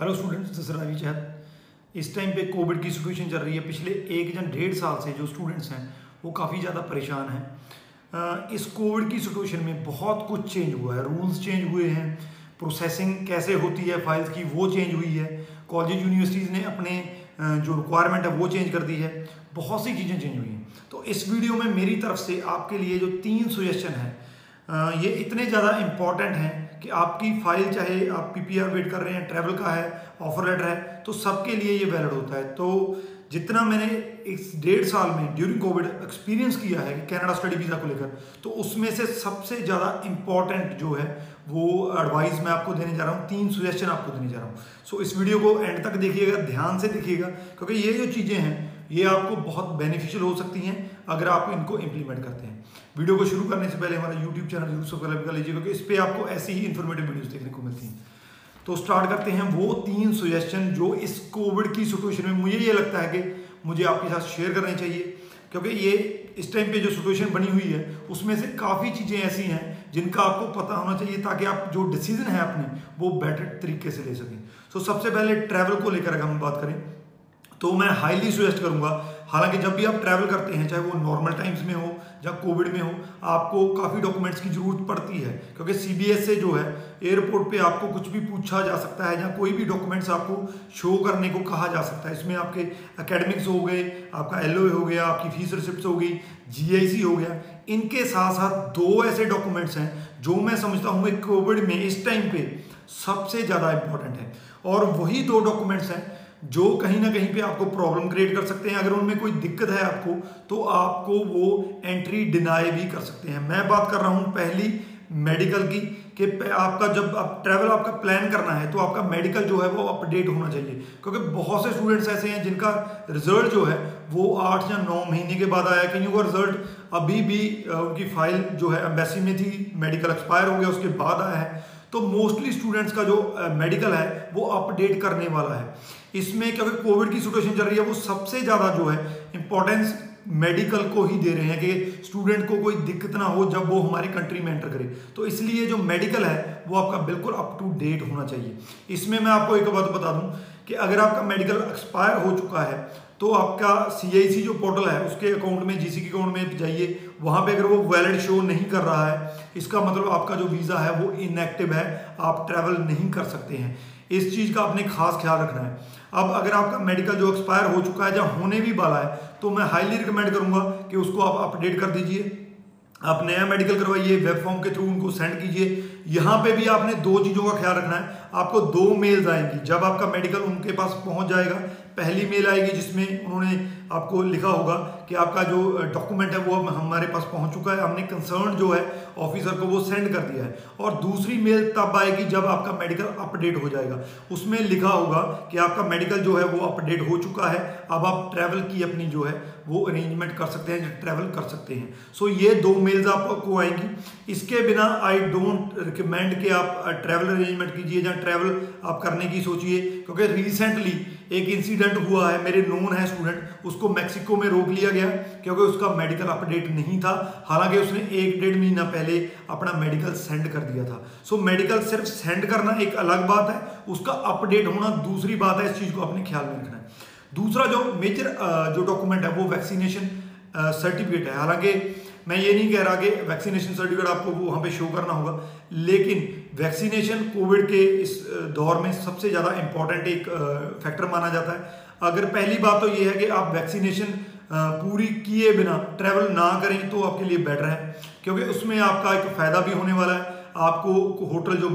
Hello students this Ravi चहत इस time पे कोविड की सिचुएशन चल रही है। पिछले एक या डेढ़ साल से जो स्टूडेंट्स हैं, वो काफ़ी ज़्यादा परेशान हैं। इस कोविड की सिचुएशन में बहुत कुछ चेंज हुआ है। रूल्स चेंज हुए हैं। प्रोसेसिंग कैसे होती है? फाइल्स की वो चेंज हुई है। कॉलेज यूनिवर्सिटीज़ ने अपने जो रिक्वायरमेंट है, वो चेंज कर दी है। बहुत सी चीज़ें चेंज हुई हैं। तो इस वीडियो में मेरी तरफ़ से आपके लिए जो तीन सुजेशन हैं ये इतने ज़्यादा इंपॉर्टेंट हैं कि आपकी फ़ाइल चाहे आप पीपीआर वेट कर रहे हैं ट्रैवल का है ऑफ़र लेटर है तो सबके लिए ये वैलिड होता है। तो जितना मैंने इस डेढ़ साल में ड्यूरिंग कोविड एक्सपीरियंस किया है कनाडा स्टडी वीज़ा को लेकर तो उसमें से सबसे ज़्यादा इंपॉर्टेंट जो है, वो एडवाइस मैं आपको देने जा रहा हूँ, तीन सुजेशन आपको देने जा रहा हूँ। सो इस वीडियो को एंड तक देखिएगा, ध्यान से देखिएगा, क्योंकि ये जो चीज़ें हैं ये आपको बहुत बेनिफिशियल हो सकती हैं अगर आप इनको इम्प्लीमेंट करते हैं। वीडियो को शुरू करने से पहले हमारा यूट्यूब चैनल ज़रूर सब्सक्राइब कर लीजिए क्योंकि इस पर आपको ऐसी ही इन्फॉर्मेटिव वीडियोस देखने को मिलती हैं। तो स्टार्ट करते हैं वो तीन सुजेशन जो इस कोविड की सिचुएशन में मुझे ये लगता है कि मुझे आपके साथ शेयर करने चाहिए। क्योंकि ये इस टाइम पे जो सिचुएशन बनी हुई है उसमें से काफ़ी चीज़ें ऐसी हैं जिनका आपको पता होना चाहिए ताकि आप जो डिसीज़न है अपने वो बेटर तरीके से ले सकें। सो so, सबसे पहले ट्रैवल को लेकर अगर हम बात करें तो मैं हाईली सुजेस्ट करूँगा। हालाँकि जब भी आप ट्रैवल करते हैं, चाहे वो नॉर्मल टाइम्स में हो या कोविड में हो, आपको काफ़ी डॉक्यूमेंट्स की ज़रूरत पड़ती है। क्योंकि सीबीएस से जो है एयरपोर्ट पे आपको कुछ भी पूछा जा सकता है या कोई भी डॉक्यूमेंट्स आपको शो करने को कहा जा सकता है। इसमें आपके अकेडमिक्स हो गए, आपका एल हो गया, आपकी फ़ीस रिसिप्ट हो गई जीआईसी हो गया। इनके साथ साथ दो ऐसे डॉक्यूमेंट्स हैं, जो मैं समझता हूँ कोविड में इस टाइम पे सबसे ज़्यादा इंपॉर्टेंट है। और वही दो डॉक्यूमेंट्स हैं जो कहीं ना कहीं पे आपको प्रॉब्लम क्रिएट कर सकते हैं, अगर उनमें कोई दिक्कत है आपको तो आपको वो एंट्री डिनाई भी कर सकते हैं। मैं बात कर रहा हूँ पहली मेडिकल की, कि आपका जब आप ट्रैवल आपका प्लान करना है तो आपका मेडिकल जो है वो अपडेट होना चाहिए। क्योंकि बहुत से स्टूडेंट्स ऐसे हैं जिनका रिज़ल्ट जो है, वो आठ या नौ महीने के बाद आया कहीं वो रिज़ल्ट अभी भी उनकी फ़ाइल जो है एम्बेसी में थी मेडिकल एक्सपायर हो गया, उसके बाद आया है। तो मोस्टली स्टूडेंट्स का जो मेडिकल है, वो अपडेट करने वाला है। इसमें क्योंकि कोविड की सिचुएशन चल रही है, वो सबसे ज़्यादा जो है इंपॉर्टेंस मेडिकल को ही दे रहे हैं कि स्टूडेंट को कोई दिक्कत ना हो जब वो हमारी कंट्री में एंटर करे। तो इसलिए जो मेडिकल है, वो आपका बिल्कुल अप टू डेट होना चाहिए। इसमें मैं आपको एक बात बता दूँ कि अगर आपका मेडिकल एक्सपायर हो चुका है तो आपका CIC जो पोर्टल है, उसके अकाउंट में जीसी के अकाउंट में जाइए। वहाँ पे अगर वो वैलिड शो नहीं कर रहा है, इसका मतलब आपका जो वीज़ा है, वो इनएक्टिव है। आप ट्रैवल नहीं कर सकते हैं। इस चीज़ का आपने खास ख्याल रखना है। अब अगर आपका मेडिकल जो एक्सपायर हो चुका है या होने भी वाला है तो मैं हाईली रिकमेंड करूँगा कि उसको आप अपडेट कर दीजिए। आप नया मेडिकल करवाइए वेब फॉर्म के थ्रू उनको सेंड कीजिए। यहाँ पे भी आपने दो चीज़ों का ख्याल रखना है। आपको दो मेल्स आएँगी। जब आपका मेडिकल उनके पास पहुँच जाएगा पहली मेल आएगी जिसमें उन्होंने आपको लिखा होगा कि आपका जो डॉक्यूमेंट है वो हमारे पास पहुँच चुका है, हमने कंसर्न जो है ऑफिसर को वो सेंड कर दिया है। और दूसरी मेल तब आएगी जब आपका मेडिकल अपडेट हो जाएगा। उसमें लिखा होगा कि आपका मेडिकल जो है वो अपडेट हो चुका है, अब आप ट्रैवल की अपनी जो है, वो अरेंजमेंट कर सकते हैं ट्रैवल कर सकते हैं। सो ये दो मेल्स आपको आएँगी। इसके बिना आई डोंट रिकमेंड कि आप ट्रैवल अरेंजमेंट कीजिए या ट्रैवल आप करने की सोचिए, क्योंकि रिसेंटली एक इंसिडेंट हुआ है मेरे नोन है स्टूडेंट उसको मैक्सिको में रोक लिया गया क्योंकि उसका मेडिकल अपडेट नहीं था। हालाँकि उसने एक डेढ़ महीना पहले अपना मेडिकल सेंड कर दिया था। सो so, मेडिकल सिर्फ़ सेंड करना एक अलग बात है उसका अपडेट होना दूसरी बात है इस चीज़ को अपने ख्याल में रखना है। दूसरा जो मेजर जो डॉक्यूमेंट है वो वैक्सीनेशन सर्टिफिकेट है। हालाँकि मैं ये नहीं कह रहा कि वैक्सीनेशन सर्टिफिकेट आपको वहाँ पे शो करना होगा लेकिन वैक्सीनेशन कोविड के इस दौर में सबसे ज़्यादा इंपॉर्टेंट एक फैक्टर माना जाता है। अगर पहली बात तो ये है कि आप वैक्सीनेशन पूरी किए बिना ट्रैवल ना करें तो आपके लिए बेटर है, क्योंकि उसमें आपका एक फ़ायदा भी होने वाला है। आपको होटल जो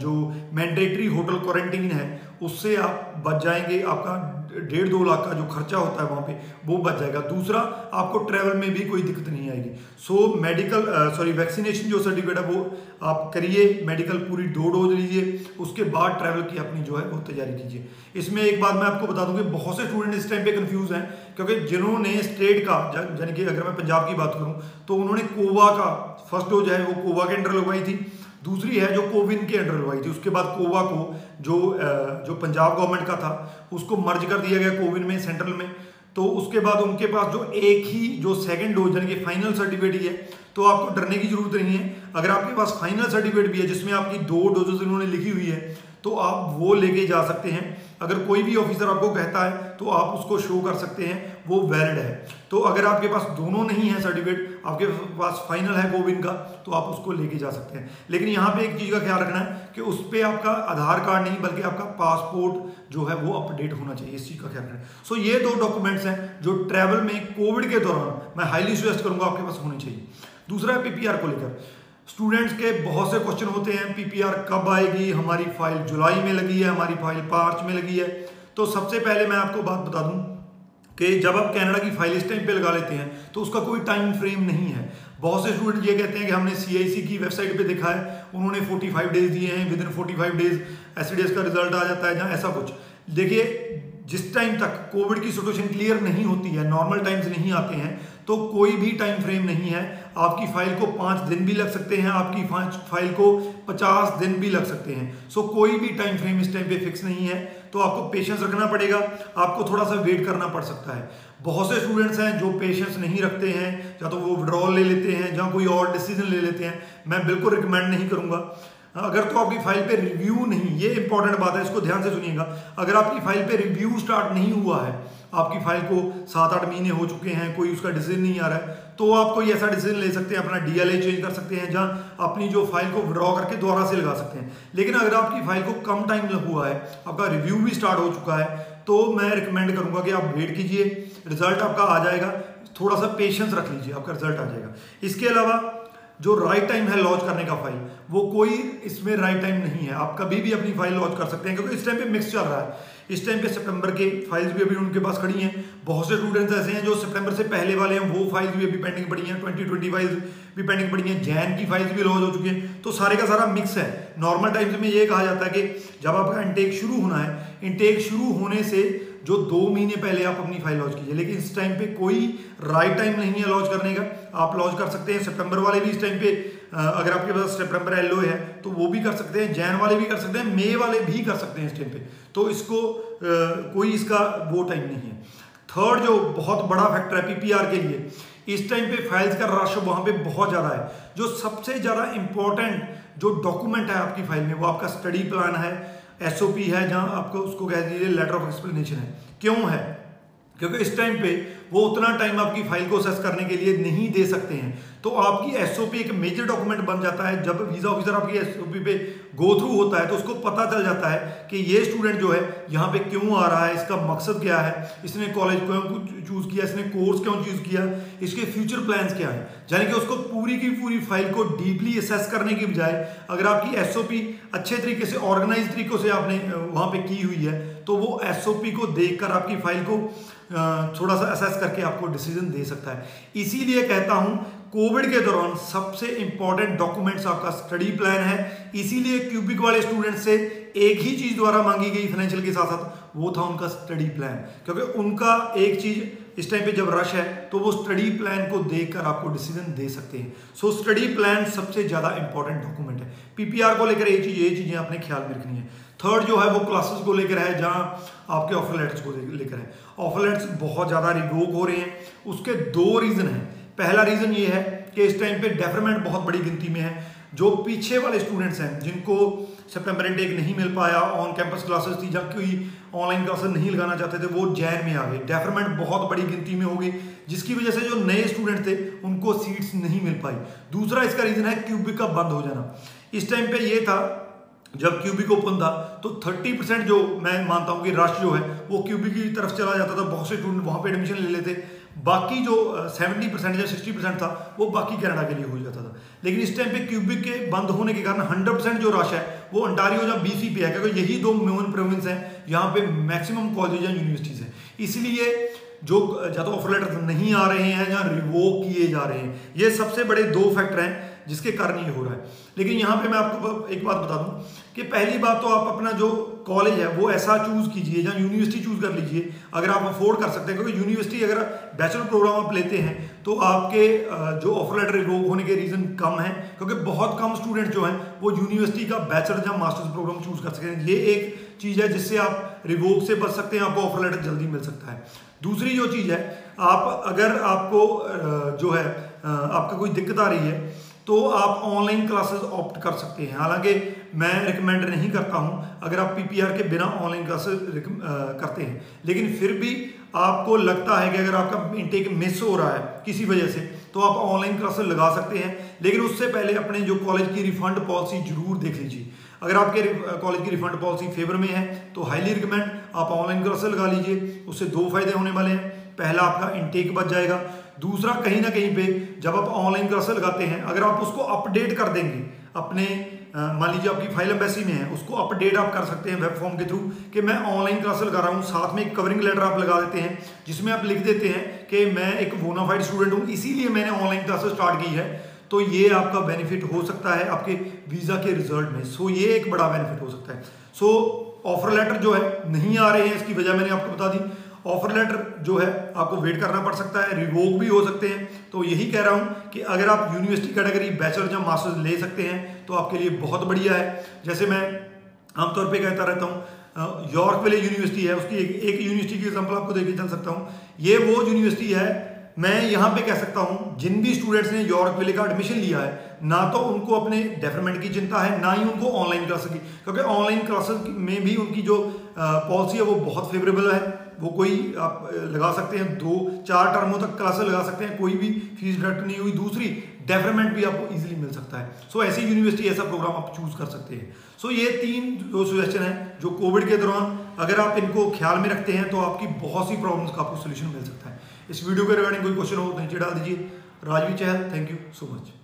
जो मैंडेटरी होटल क्वारंटीन है, उससे आप बच जाएँगे, आपका डेढ़ दो लाख का जो खर्चा होता है वहाँ पे, वो बच जाएगा। दूसरा, आपको ट्रैवल में भी कोई दिक्कत नहीं आएगी। सो मेडिकल सॉरी वैक्सीनेशन जो सर्टिफिकेट है वो आप करिए मेडिकल पूरी दो डोज लीजिए, उसके बाद ट्रैवल की अपनी जो है वो तैयारी कीजिए। इसमें एक बात मैं आपको बता दूँ कि बहुत से स्टूडेंट इस टाइम पर कन्फ्यूज़ हैं, क्योंकि जिन्होंने स्टेट का यानी कि अगर मैं पंजाब की बात करूँ तो उन्होंने कोवा का फ़र्स्ट डोज है वो कोवा के अंडर लगवाई थी। दूसरी है जो कोविन के अंडर लगवाई थी, उसके बाद कोवा को, जो जो पंजाब गवर्नमेंट का था, उसको मर्ज कर दिया गया कोविन में, सेंट्रल में। तो उसके बाद उनके पास जो एक ही, जो सेकंड डोज यानी कि फाइनल सर्टिफिकेट ही है तो आपको डरने की ज़रूरत नहीं है। अगर आपके पास फाइनल सर्टिफिकेट भी है, जिसमें आपकी दो डोजेज उन्होंने लिखी हुई है तो आप वो लेके जा सकते हैं। अगर कोई भी ऑफिसर आपको कहता है तो आप उसको शो कर सकते हैं, वो वैलिड है। तो अगर आपके पास दोनों नहीं है सर्टिफिकेट आपके पास फाइनल है कोविन का तो आप उसको लेके जा सकते हैं। लेकिन यहाँ पे एक चीज़ का ख्याल रखना है कि उस पर आपका आधार कार्ड नहीं, बल्कि आपका पासपोर्ट जो है वो अपडेट होना चाहिए, इस चीज़ का ख्याल रखना है। सो ये दो डॉक्यूमेंट्स हैं जो ट्रैवल में कोविड के दौरान मैं हाईली सजेस्ट करूँगा आपके पास होने चाहिए। दूसरा है पीपीआर को लेकर। स्टूडेंट्स के बहुत से क्वेश्चन होते हैं पीपीआर कब आएगी, हमारी फ़ाइल जुलाई में लगी है, हमारी फ़ाइल मार्च में लगी है। तो सबसे पहले मैं आपको बात बता दूँ कि जब आप कनाडा की फ़ाइल इस टाइम पे लगा लेते हैं तो उसका कोई टाइम फ्रेम नहीं है। बहुत से स्टूडेंट ये कहते हैं कि हमने सीआईसी की वेबसाइट पे देखा है, उन्होंने 45 डेज़ दिए हैं विद इन 45 डेज़ एस का रिज़ल्ट आ जाता है जहाँ ऐसा कुछ। देखिए, जिस टाइम तक कोविड की सिचुएशन क्लियर नहीं होती है नॉर्मल टाइम्स नहीं आते हैं तो कोई भी टाइम फ्रेम नहीं है। आपकी फ़ाइल को पाँच दिन भी लग सकते हैं, आपकी फ़ाइल को पचास दिन भी लग सकते हैं। सो कोई भी टाइम फ्रेम इस टाइम पे फिक्स नहीं है तो आपको पेशेंस रखना पड़ेगा, आपको थोड़ा सा वेट करना पड़ सकता है। बहुत से स्टूडेंट्स हैं जो पेशेंस नहीं रखते हैं, या तो वो विड्रॉल ले लेते हैं, या कोई और डिसीज़न ले लेते हैं। मैं बिल्कुल रिकमेंड नहीं करूँगा। अगर तो आपकी फ़ाइल पे रिव्यू नहीं, ये इंपॉर्टेंट बात है, इसको ध्यान से सुनिएगा। अगर आपकी फ़ाइल पे रिव्यू स्टार्ट नहीं हुआ है, आपकी फ़ाइल को सात आठ महीने हो चुके हैं, कोई उसका डिसीज़न नहीं आ रहा है तो आप कोई ऐसा डिसीज़न ले सकते हैं, अपना डीएलए चेंज कर सकते हैं, जहाँ अपनी जो फ़ाइल को विड्रॉ करके दोबारा से लगा सकते हैं। लेकिन अगर आपकी फ़ाइल को कम टाइम हुआ है, आपका रिव्यू भी स्टार्ट हो चुका है तो मैं रिकमेंड करूँगा कि आप वेट कीजिए रिज़ल्ट आपका आ जाएगा। थोड़ा सा पेशेंस रख लीजिए, आपका रिज़ल्ट आ जाएगा। इसके अलावा जो राइट टाइम है लॉन्च करने का फ़ाइल वो कोई इसमें राइट टाइम नहीं है। आप कभी भी अपनी फ़ाइल लॉन्च कर सकते हैं, क्योंकि इस टाइम पे मिक्स चल रहा है। इस टाइम के सितंबर के फाइल्स भी अभी उनके पास खड़ी हैं। बहुत से स्टूडेंट्स ऐसे हैं जो सितंबर से पहले वाले हैं, वो फाइल्स भी अभी पेंडिंग पड़ी हैं। ट्वेंटी ट्वेंटी फाइल्स भी पेंडिंग पड़ी हैं। जैन की फाइल्स भी लॉन्च हो चुकी हैं। तो सारे का सारा मिक्स है। नॉर्मल टाइम्स में ये कहा जाता है कि जब आपका इंटेक शुरू होना है इंटेक शुरू होने से जो दो महीने पहले आप अपनी फ़ाइल लॉन्च कीजिए, लेकिन इस टाइम पे कोई राइट टाइम नहीं है लॉन्च करने का। आप लॉन्च कर सकते हैं सितंबर वाले भी इस टाइम पे अगर आपके पास सितंबर एल है तो वो भी कर सकते हैं जैन वाले भी कर सकते हैं मे वाले भी कर सकते हैं इस टाइम पे। तो इसको कोई इसका वो टाइम नहीं है। थर्ड जो बहुत बड़ा फैक्टर है पीपीआर के लिए, इस टाइम पे फाइल्स का रश वहाँ पे बहुत ज़्यादा है। जो सबसे ज़्यादा इंपॉर्टेंट जो डॉक्यूमेंट है आपकी फ़ाइल में, वो आपका स्टडी प्लान है एसओपी है जहाँ आपको उसको कह दीजिए लेटर ऑफ़ एक्सप्लेनेशन है। क्यों है? क्योंकि इस टाइम पे वो उतना टाइम आपकी फ़ाइल को असेस करने के लिए नहीं दे सकते हैं। तो आपकी एसओपी एक मेजर डॉक्यूमेंट बन जाता है। जब वीज़ा ऑफिसर आपकी एसओपी पे गो थ्रू होता है तो उसको पता चल जाता है कि ये स्टूडेंट जो है, यहाँ पे क्यों आ रहा है, इसका मकसद क्या है, इसने कॉलेज क्यों चूज़ किया, इसने कोर्स क्यों चूज़ किया, इसके फ्यूचर प्लान्स क्या है। यानी कि उसको पूरी की पूरी फ़ाइल को डीपली असेस करने की बजाय, अगर आपकी एसओपी अच्छे तरीके से ऑर्गेनाइज तरीकों से आपने वहाँ पे की हुई है तो वो एसओपी को देखकर आपकी फ़ाइल को थोड़ा सा असेस करके आपको डिसीज़न दे सकता है। इसीलिए कहता हूँ कोविड के दौरान सबसे इंपॉर्टेंट डॉक्यूमेंट्स आपका स्टडी प्लान है। इसीलिए क्यूबिक वाले स्टूडेंट से एक ही चीज़ द्वारा मांगी गई फाइनेंशियल के साथ साथ वो था उनका स्टडी प्लान क्योंकि उनका एक चीज़ इस टाइम पे जब रश है तो वो स्टडी प्लान को देखकर आपको डिसीज़न दे सकते हैं। सो स्टडी प्लान सबसे ज़्यादा इंपॉर्टेंट डॉक्यूमेंट है। पीपीआर को लेकर ये चीज़, ये चीज़ें आपने ख्याल में रखनी है। थर्ड जो है, वो क्लासेस को लेकर है, जहाँ आपके ऑफ़र लेटर्स को लेकर है। ऑफ़र लेटर्स बहुत ज़्यादा रिवोक हो रहे हैं। उसके दो रीज़न हैं। पहला रीज़न ये है कि इस टाइम पे डेफरमेंट बहुत बड़ी गिनती में है। जो पीछे वाले स्टूडेंट्स हैं, जिनको सितंबर इनटेक नहीं मिल पाया ऑन कैंपस क्लासेस थी जब कोई ऑनलाइन क्लासेस नहीं लगाना चाहते थे, वो जैन में आ गए। डेफरमेंट बहुत बड़ी गिनती में हो गई जिसकी वजह से जो नए स्टूडेंट थे, उनको सीट्स नहीं मिल पाई। दूसरा इसका रीज़न है, क्यूबिक का बंद हो जाना। इस टाइम पे ये था, जब क्यूबिक ओपन था तो 30 परसेंट जो मैं मानता हूँ कि रश जो है, वो क्यूबिक की तरफ़ चला जाता था, बहुत से स्टूडेंट वहाँ पे एडमिशन ले लेते। बाकी जो 70 परसेंट या 60 परसेंट था, वो बाकी कैनेडा के लिए हो जाता था। लेकिन इस टाइम पे क्यूबिक के बंद होने के कारण 100 परसेंट जो रश है, वो अंटारियो या बीसी पे है, क्योंकि यही दो मेन प्रोविंस हैं, यहाँ पे मैक्सिमम कॉलेज या यूनिवर्सिटीज़ हैं। इसलिए जो तो ऑफ़र लेटर नहीं आ रहे हैं या रिवोक किए जा रहे हैं, ये सबसे बड़े दो फैक्टर हैं। जिसके कारण ये हो रहा है। लेकिन यहाँ पे मैं आपको एक बात बता दूँ कि पहली बात तो आप अपना जो कॉलेज है, वो ऐसा चूज़ कीजिए या यूनिवर्सिटी चूज़ कर लीजिए, अगर आप अफोर्ड कर सकते हैं। क्योंकि यूनिवर्सिटी अगर बैचलर प्रोग्राम आप लेते हैं तो आपके जो ऑफ़र लेटर रिवोक होने के रीजन कम है, क्योंकि बहुत कम स्टूडेंट जो हैं, वो यूनिवर्सिटी का बैचलर या मास्टर्स प्रोग्राम चूज़ कर सकते हैं। ये एक चीज़ है जिससे आप रिवोक से बच सकते हैं, आपको ऑफ़र लेटर जल्दी मिल सकता है। दूसरी जो चीज़ है, आप अगर आपको जो है आपका कोई दिक्कत आ रही है तो आप ऑनलाइन क्लासेस ऑप्ट कर सकते हैं। हालाँकि मैं रिकमेंड नहीं करता हूँ, अगर आप पीपीआर के बिना ऑनलाइन क्लासेस करते हैं। लेकिन फिर भी आपको लगता है कि अगर आपका इनटेक मिस हो रहा है किसी वजह से तो आप ऑनलाइन क्लासेस लगा सकते हैं। लेकिन उससे पहले अपने जो कॉलेज की रिफंड पॉलिसी ज़रूर देख लीजिए। अगर आपके कॉलेज की रिफंड पॉलिसी फेवर में है तो हाईली रिकमेंड आप ऑनलाइन क्लासेस लगा लीजिए। उससे दो फ़ायदे होने वाले हैं। पहला, आपका इनटेक बच जाएगा। दूसरा कहीं ना कहीं पे जब आप ऑनलाइन क्लासेस लगाते हैं, अगर आप उसको अपडेट कर देंगे, अपने मान लीजिए आपकी फ़ाइल एम्बेसी में है, उसको अपडेट आप कर सकते हैं वेब फॉर्म के थ्रू कि मैं ऑनलाइन क्लास लगा रहा हूँ, साथ में एक कवरिंग लेटर आप लगा देते हैं, जिसमें आप लिख देते हैं कि मैं एक वोनाफाइड स्टूडेंट हूँ, इसीलिए मैंने ऑनलाइन क्लासेस स्टार्ट की है। तो ये आपका बेनिफिट हो सकता है आपके वीज़ा के रिज़ल्ट में। सो ये एक बड़ा बेनिफिट हो सकता है। सो ऑफ़र लेटर जो है, नहीं आ रहे हैं, इसकी वजह मैंने आपको बता दी। ऑफ़र लेटर जो है आपको वेट करना पड़ सकता है रिवोक भी हो सकते हैं। तो यही कह रहा हूँ कि अगर आप यूनिवर्सिटी कैटेगरी बैचलर या मास्टर्स ले सकते हैं तो आपके लिए बहुत बढ़िया है। जैसे मैं आमतौर पर कहता रहता हूँ यॉर्क वाले यूनिवर्सिटी है उसकी एक, एक यूनिवर्सिटी की एग्ज़ाम्पल आपको देखे चल सकता हूँ। ये वो यूनिवर्सिटी है मैं यहाँ पे कह सकता हूँ जिन भी स्टूडेंट्स ने यॉर्क विले का एडमिशन लिया है ना तो उनको अपने डेफरमेंट की चिंता है ना ही उनको ऑनलाइन क्लासेस की। क्योंकि ऑनलाइन क्लासेस में भी उनकी जो पॉलिसी है वो बहुत फेवरेबल है। वो कोई आप लगा सकते हैं दो चार टर्मों तक क्लासेस लगा सकते हैं कोई भी फ़ीस डिडक्ट नहीं हुई। दूसरी डेवलपमेंट भी आपको इजीली मिल सकता है। सो so, ऐसी यूनिवर्सिटी ऐसा प्रोग्राम आप चूज़ कर सकते हैं। सो so, ये तीन जो सजेशन है जो कोविड के दौरान अगर आप इनको ख्याल में रखते हैं तो आपकी बहुत सी प्रॉब्लम्स का आपको सोल्यूशन मिल सकता है। इस वीडियो के रिगार्डिंग कोई क्वेश्चन हो तो नीचे डाल दीजिए। Rajvi Chahal thank you so much